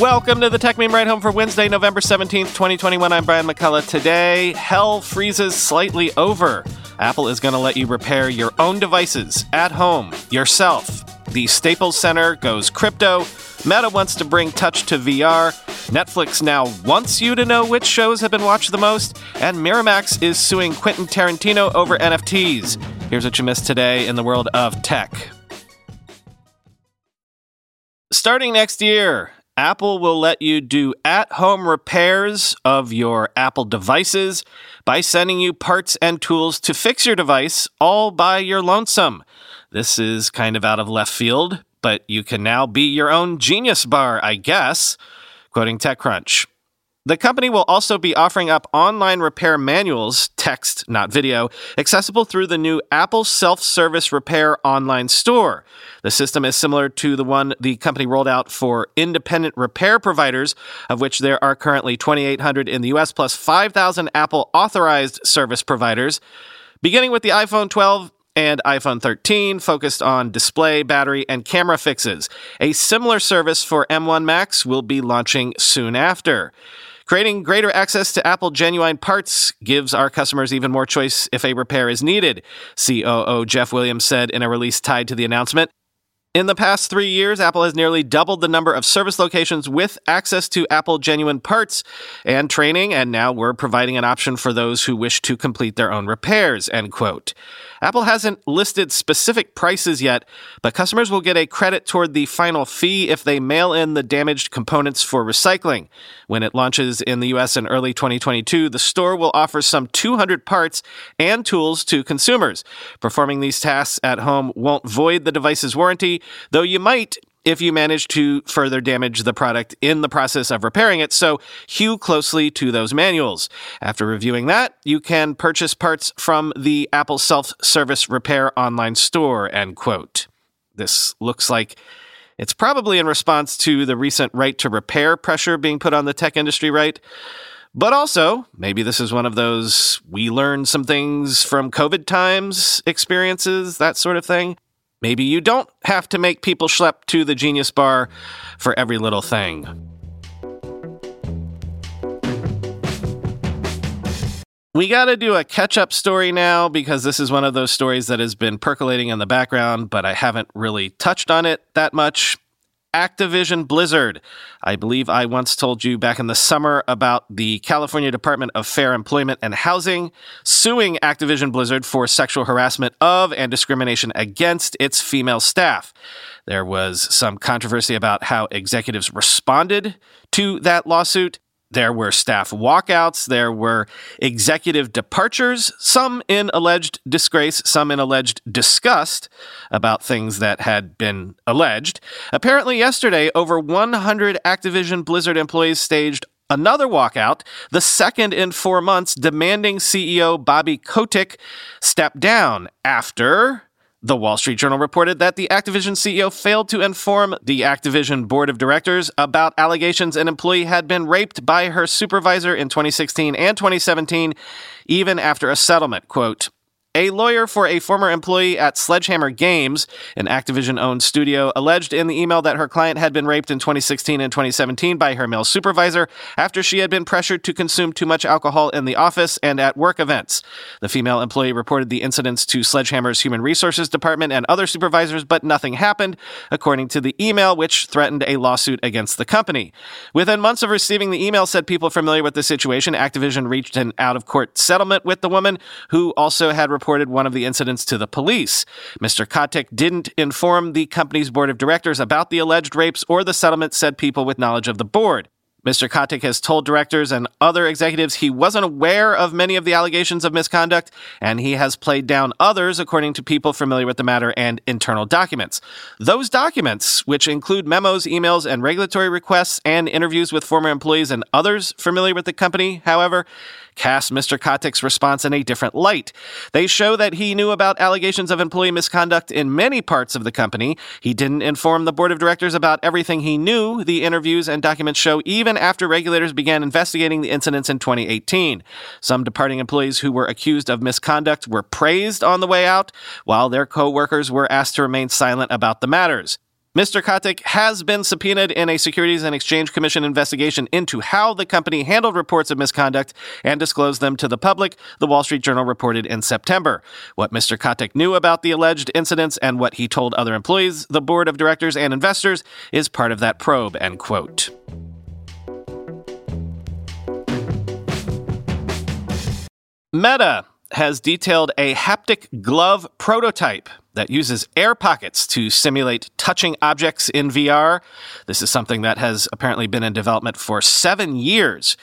Welcome to the Techmeme Ride Home for Wednesday, November 17th, 2021. I'm Brian McCullough. Today, hell freezes slightly over. Apple is going to let you repair your own devices at home yourself. The Staples Center goes crypto. Meta wants to bring touch to VR. Netflix now wants you to know which shows have been watched the most. And Miramax is suing Quentin Tarantino over NFTs. Here's what you missed today in the world of tech. Starting next year, Apple will let you do at home repairs of your Apple devices by sending you parts and tools to fix your device all by your lonesome. This is kind of out of left field, but you can now be your own genius bar, I guess. Quoting TechCrunch. The company will also be offering up online repair manuals, text, not video, accessible through the new Apple Self Service Repair online store. The system is similar to the one the company rolled out for independent repair providers, of which there are currently 2,800 in the US, plus 5,000 Apple authorized service providers. Beginning with the iPhone 12, and iPhone 13 focused on display, battery, and camera fixes. A similar service for M1 Macs will be launching soon after. Creating greater access to Apple genuine parts gives our customers even more choice if a repair is needed, COO Jeff Williams said in a release tied to the announcement. In the past three years, Apple has nearly doubled the number of service locations with access to Apple genuine parts and training, and now we're providing an option for those who wish to complete their own repairs, end quote. Apple hasn't listed specific prices yet, but customers will get a credit toward the final fee if they mail in the damaged components for recycling. When it launches in the US in early 2022, the store will offer some 200 parts and tools to consumers. Performing these tasks at home won't void the device's warranty, though you might if you manage to further damage the product in the process of repairing it. So hew closely to those manuals. After reviewing that, you can purchase parts from the Apple self-service repair online store, end quote. This looks like it's probably in response to the recent right to repair pressure being put on the tech industry, right? But also, maybe this is one of those we learned some things from COVID times experiences, that sort of thing. Maybe you don't have to make people schlep to the Genius Bar for every little thing. We got to do a catch up story now because this is one of those stories that has been percolating in the background, but I haven't really touched on it that much. Activision Blizzard. I believe I once told you back in the summer about the California Department of Fair Employment and Housing suing Activision Blizzard for sexual harassment of and discrimination against its female staff. There was some controversy about how executives responded to that lawsuit. There were staff walkouts. There were executive departures, some in alleged disgrace, some in alleged disgust about things that had been alleged. Apparently, yesterday, over 100 Activision Blizzard employees staged another walkout, the second in four months, demanding CEO Bobby Kotick step down after the Wall Street Journal reported that the Activision CEO failed to inform the Activision board of directors about allegations an employee had been raped by her supervisor in 2016 and 2017, even after a settlement. Quote, a lawyer for a former employee at Sledgehammer Games, an Activision owned studio, alleged in the email that her client had been raped in 2016 and 2017 by her male supervisor after she had been pressured to consume too much alcohol in the office and at work events. The female employee reported the incidents to Sledgehammer's Human Resources Department and other supervisors, but nothing happened, according to the email, which threatened a lawsuit against the company. Within months of receiving the email, said people familiar with the situation, Activision reached an out of court settlement with the woman, who also had reported reported one of the incidents to the police. Mr. Kotick didn't inform the company's board of directors about the alleged rapes or the settlement, said people with knowledge of the board. Mr. Kotick has told directors and other executives he wasn't aware of many of the allegations of misconduct, and he has played down others, according to people familiar with the matter and internal documents. Those documents, which include memos, emails, and regulatory requests and interviews with former employees and others familiar with the company, however, cast Mr. Kotick's response in a different light. They show that he knew about allegations of employee misconduct in many parts of the company. He didn't inform the board of directors about everything he knew, the interviews and documents show, even after regulators began investigating the incidents in 2018. Some departing employees who were accused of misconduct were praised on the way out, while their co workers were asked to remain silent about the matters. Mr. Kotick has been subpoenaed in a Securities and Exchange Commission investigation into how the company handled reports of misconduct and disclosed them to the public, the Wall Street Journal reported in September. What Mr. Kotick knew about the alleged incidents and what he told other employees, the board of directors, and investors is part of that probe, end quote. Meta has detailed a haptic glove prototype that uses air pockets to simulate touching objects in VR. This is something that has apparently been in development for seven years.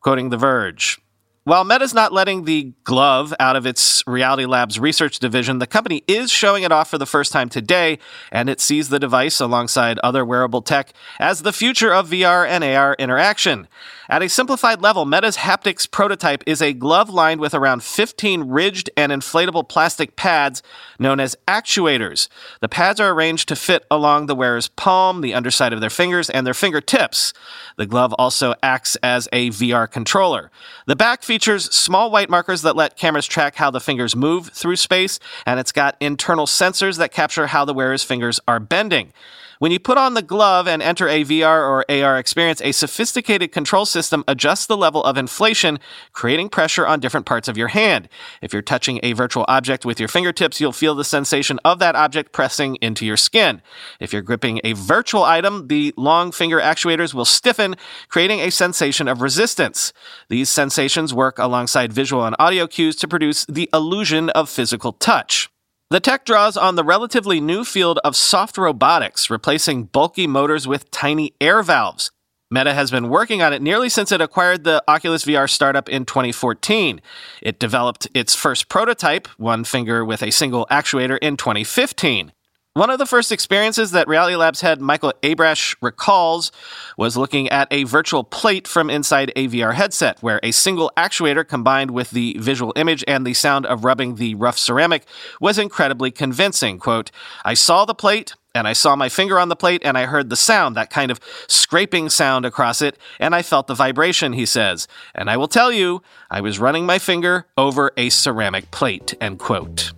Quoting The Verge. While Meta's not letting the glove out of its Reality Labs research division, the company is showing it off for the first time today, and it sees the device alongside other wearable tech as the future of VR and AR interaction. At a simplified level, Meta's haptics prototype is a glove lined with around 15 ridged and inflatable plastic pads known as actuators. The pads are arranged to fit along the wearer's palm, the underside of their fingers, and their fingertips. The glove also acts as a VR controller. The back features small white markers that let cameras track how the fingers move through space, and it's got internal sensors that capture how the wearer's fingers are bending. When you put on the glove and enter a VR or AR experience, a sophisticated control system adjusts the level of inflation, creating pressure on different parts of your hand. If you're touching a virtual object with your fingertips, you'll feel the sensation of that object pressing into your skin. If you're gripping a virtual item, the long finger actuators will stiffen, creating a sensation of resistance. These sensations work alongside visual and audio cues to produce the illusion of physical touch. The tech draws on the relatively new field of soft robotics, replacing bulky motors with tiny air valves. Meta has been working on it nearly since it acquired the Oculus VR startup in 2014. It developed its first prototype, one finger with a single actuator, in 2015. One of the first experiences that Reality Labs head Michael Abrash recalls was looking at a virtual plate from inside a VR headset, where a single actuator combined with the visual image and the sound of rubbing the rough ceramic was incredibly convincing. Quote, I saw the plate, and I saw my finger on the plate and I heard the sound, that kind of scraping sound across it, and I felt the vibration, he says. And I will tell you, I was running my finger over a ceramic plate, end quote.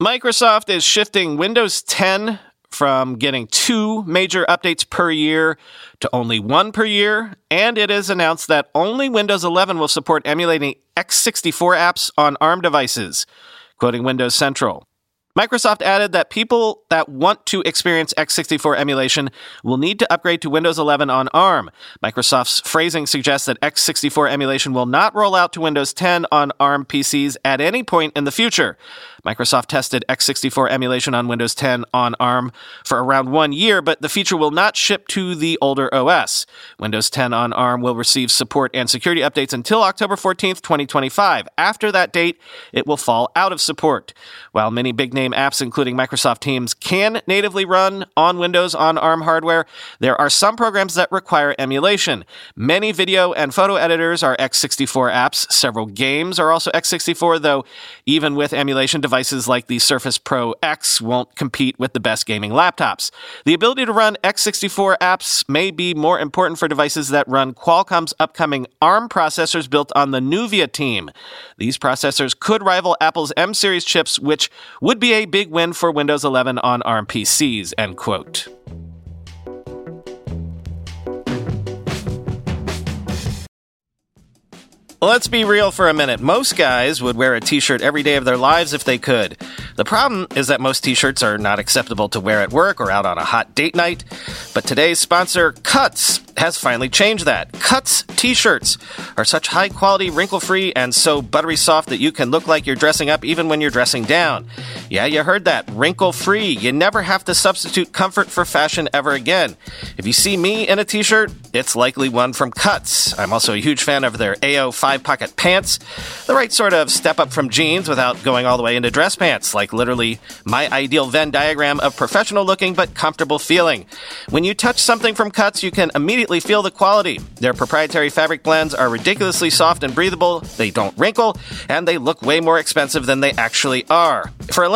Microsoft is shifting Windows 10 from getting two major updates per year to only one per year, and it is announced that only Windows 11 will support emulating x64 apps on ARM devices, quoting Windows Central. Microsoft added that people that want to experience x64 emulation will need to upgrade to Windows 11 on ARM. Microsoft's phrasing suggests that x64 emulation will not roll out to Windows 10 on ARM PCs at any point in the future. Microsoft tested x64 emulation on Windows 10 on ARM for around one year, but the feature will not ship to the older OS. Windows 10 on ARM will receive support and security updates until October 14th, 2025. After that date, it will fall out of support. While many big name apps, including Microsoft Teams, can natively run on Windows on ARM hardware, there are some programs that require emulation. Many video and photo editors are x64 apps. Several games are also x64, though even with emulation devices, like the Surface Pro X won't compete with the best gaming laptops. The ability to run x64 apps may be more important for devices that run Qualcomm's upcoming ARM processors built on the Nuvia team. These processors could rival Apple's M series chips, which would be a big win for Windows 11 on ARM PCs, end quote. Let's be real for a minute. Most guys would wear a t shirt every day of their lives if they could. The problem is that most t shirts are not acceptable to wear at work or out on a hot date night. But today's sponsor, Cuts, has finally changed that. Cuts t shirts are such high quality, wrinkle free, and so buttery soft that you can look like you're dressing up even when you're dressing down. Yeah, you heard that. Wrinkle free. You never have to substitute comfort for fashion ever again. If you see me in a t shirt, it's likely one from Cuts. I'm also a huge fan of their AO five pocket pants. The right sort of step up from jeans without going all the way into dress pants, like literally my ideal Venn diagram of professional looking but comfortable feeling. When you touch something from Cuts, you can immediately feel the quality. Their proprietary fabric blends are ridiculously soft and breathable, they don't wrinkle, and they look way more expensive than they actually are. For a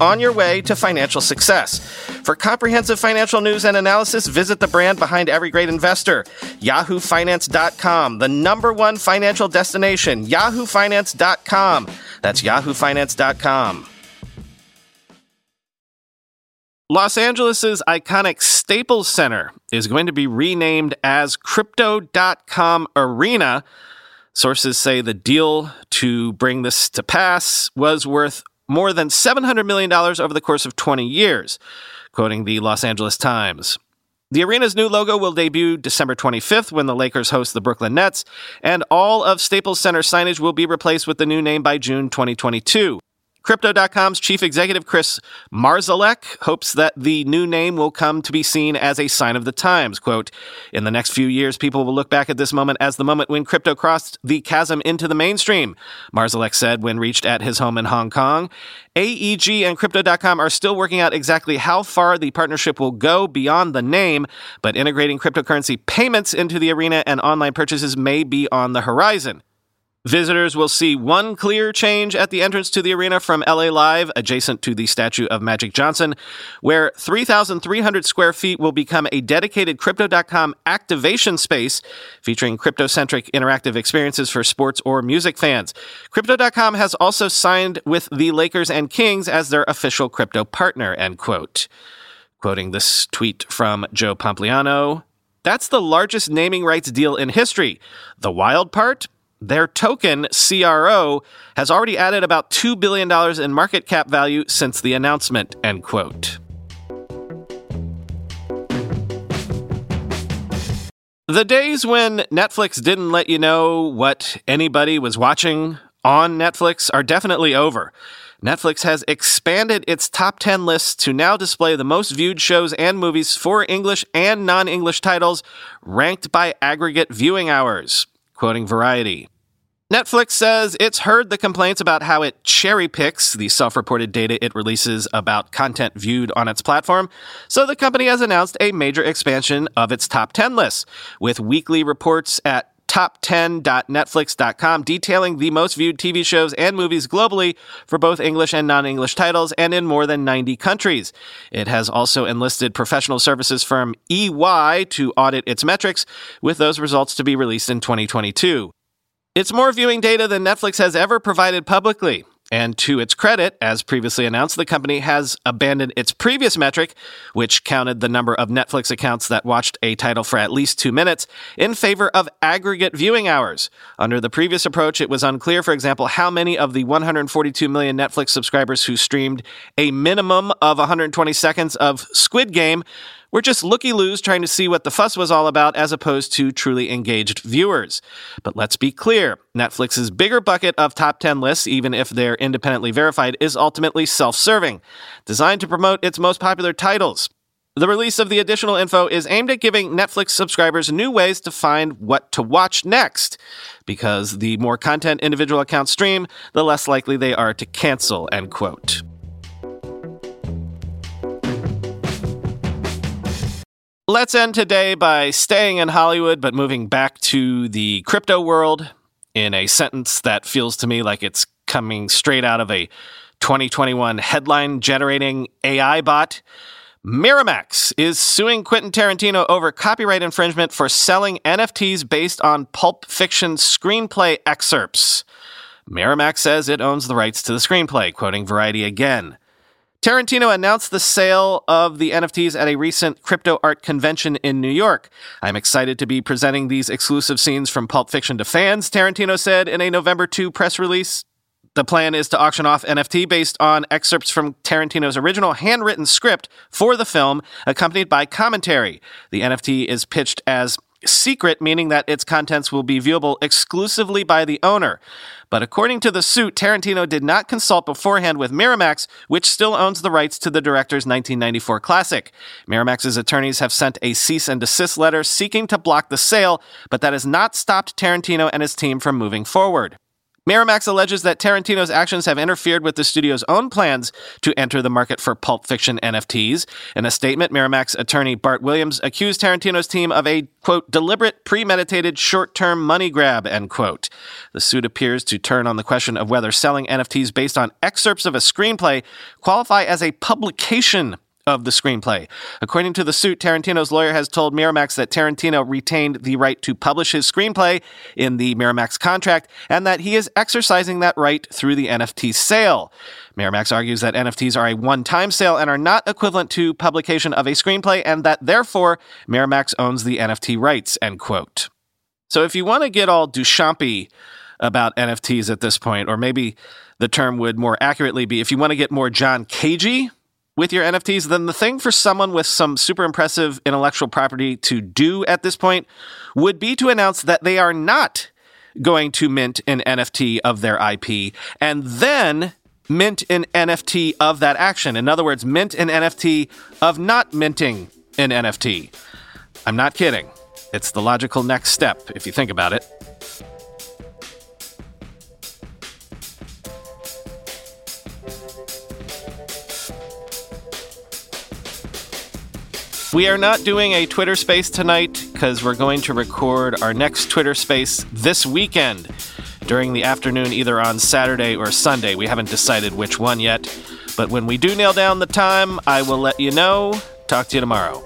on your way to financial success. For comprehensive financial news and analysis, visit the brand behind every great investor, yahoofinance.com, the number one financial destination, yahoofinance.com. That's yahoofinance.com. Los Angeles' iconic Staples Center is going to be renamed as Crypto.com Arena. Sources say the deal to bring this to pass was worth more than $700 million over the course of 20 years, quoting the Los Angeles Times. The arena's new logo will debut December 25th when the Lakers host the Brooklyn Nets, and all of Staples Center signage will be replaced with the new name by June 2022. Crypto.com's chief executive Chris Marszalek hopes that the new name will come to be seen as a sign of the times. Quote, in the next few years, people will look back at this moment as the moment when crypto crossed the chasm into the mainstream, Marszalek said when reached at his home in Hong Kong. AEG and Crypto.com are still working out exactly how far the partnership will go beyond the name, but integrating cryptocurrency payments into the arena and online purchases may be on the horizon. Visitors will see one clear change at the entrance to the arena from LA Live, adjacent to the statue of Magic Johnson, where 3,300 square feet will become a dedicated Crypto.com activation space featuring crypto centric interactive experiences for sports or music fans. Crypto.com has also signed with the Lakers and Kings as their official crypto partner, end quote. Quoting this tweet from Joe Pompliano. That's the largest naming rights deal in history. The wild part? Their token, CRO, has already added about $2 billion in market cap value since the announcement, end quote. The days when Netflix didn't let you know what anybody was watching on Netflix are definitely over. Netflix has expanded its top 10 lists to now display the most viewed shows and movies for English and non English titles, ranked by aggregate viewing hours quoting Variety. Netflix says it's heard the complaints about how it cherry picks the self reported data it releases about content viewed on its platform, so the company has announced a major expansion of its top 10 lists, with weekly reports at top10.netflix.com detailing the most viewed TV shows and movies globally for both English and non English titles and in more than 90 countries. It has also enlisted professional services firm EY to audit its metrics, with those results to be released in 2022. It's more viewing data than Netflix has ever provided publicly. And to its credit, as previously announced, the company has abandoned its previous metric, which counted the number of Netflix accounts that watched a title for at least two minutes, in favor of aggregate viewing hours. Under the previous approach, it was unclear, for example, how many of the 142 million Netflix subscribers who streamed a minimum of 120 seconds of Squid Game we're just looky loos trying to see what the fuss was all about as opposed to truly engaged viewers. But let's be clear Netflix's bigger bucket of top 10 lists, even if they're independently verified, is ultimately self serving, designed to promote its most popular titles. The release of the additional info is aimed at giving Netflix subscribers new ways to find what to watch next, because the more content individual accounts stream, the less likely they are to cancel, end quote. Let's end today by staying in Hollywood, but moving back to the crypto world in a sentence that feels to me like it's coming straight out of a 2021 headline generating AI bot. Miramax is suing Quentin Tarantino over copyright infringement for selling NFTs based on Pulp Fiction screenplay excerpts. Miramax says it owns the rights to the screenplay, quoting Variety again. Tarantino announced the sale of the NFTs at a recent crypto art convention in New York. I'm excited to be presenting these exclusive scenes from Pulp Fiction to fans, Tarantino said in a November 2 press release. The plan is to auction off NFT based on excerpts from Tarantino's original handwritten script for the film, accompanied by commentary. The NFT is pitched as secret, meaning that its contents will be viewable exclusively by the owner. But according to the suit, Tarantino did not consult beforehand with Miramax, which still owns the rights to the director's 1994 classic. Miramax's attorneys have sent a cease and desist letter seeking to block the sale, but that has not stopped Tarantino and his team from moving forward. Miramax alleges that Tarantino's actions have interfered with the studio's own plans to enter the market for Pulp Fiction NFTs. In a statement, Miramax attorney Bart Williams accused Tarantino's team of a, quote, deliberate, premeditated, short term money grab, end quote. The suit appears to turn on the question of whether selling NFTs based on excerpts of a screenplay qualify as a publication of the screenplay. According to the suit, Tarantino's lawyer has told Miramax that Tarantino retained the right to publish his screenplay in the Miramax contract and that he is exercising that right through the NFT sale. Miramax argues that NFTs are a one time sale and are not equivalent to publication of a screenplay and that therefore Miramax owns the NFT rights, end quote. So if you want to get all Duchampy about NFTs at this point, or maybe the term would more accurately be if you want to get more John Cagey with your NFTs, then the thing for someone with some super impressive intellectual property to do at this point would be to announce that they are not going to mint an NFT of their IP and then mint an NFT of that action. In other words, mint an NFT of not minting an NFT. I'm not kidding. It's the logical next step if you think about it. We are not doing a Twitter space tonight because we're going to record our next Twitter space this weekend during the afternoon, either on Saturday or Sunday. We haven't decided which one yet, but when we do nail down the time, I will let you know. Talk to you tomorrow.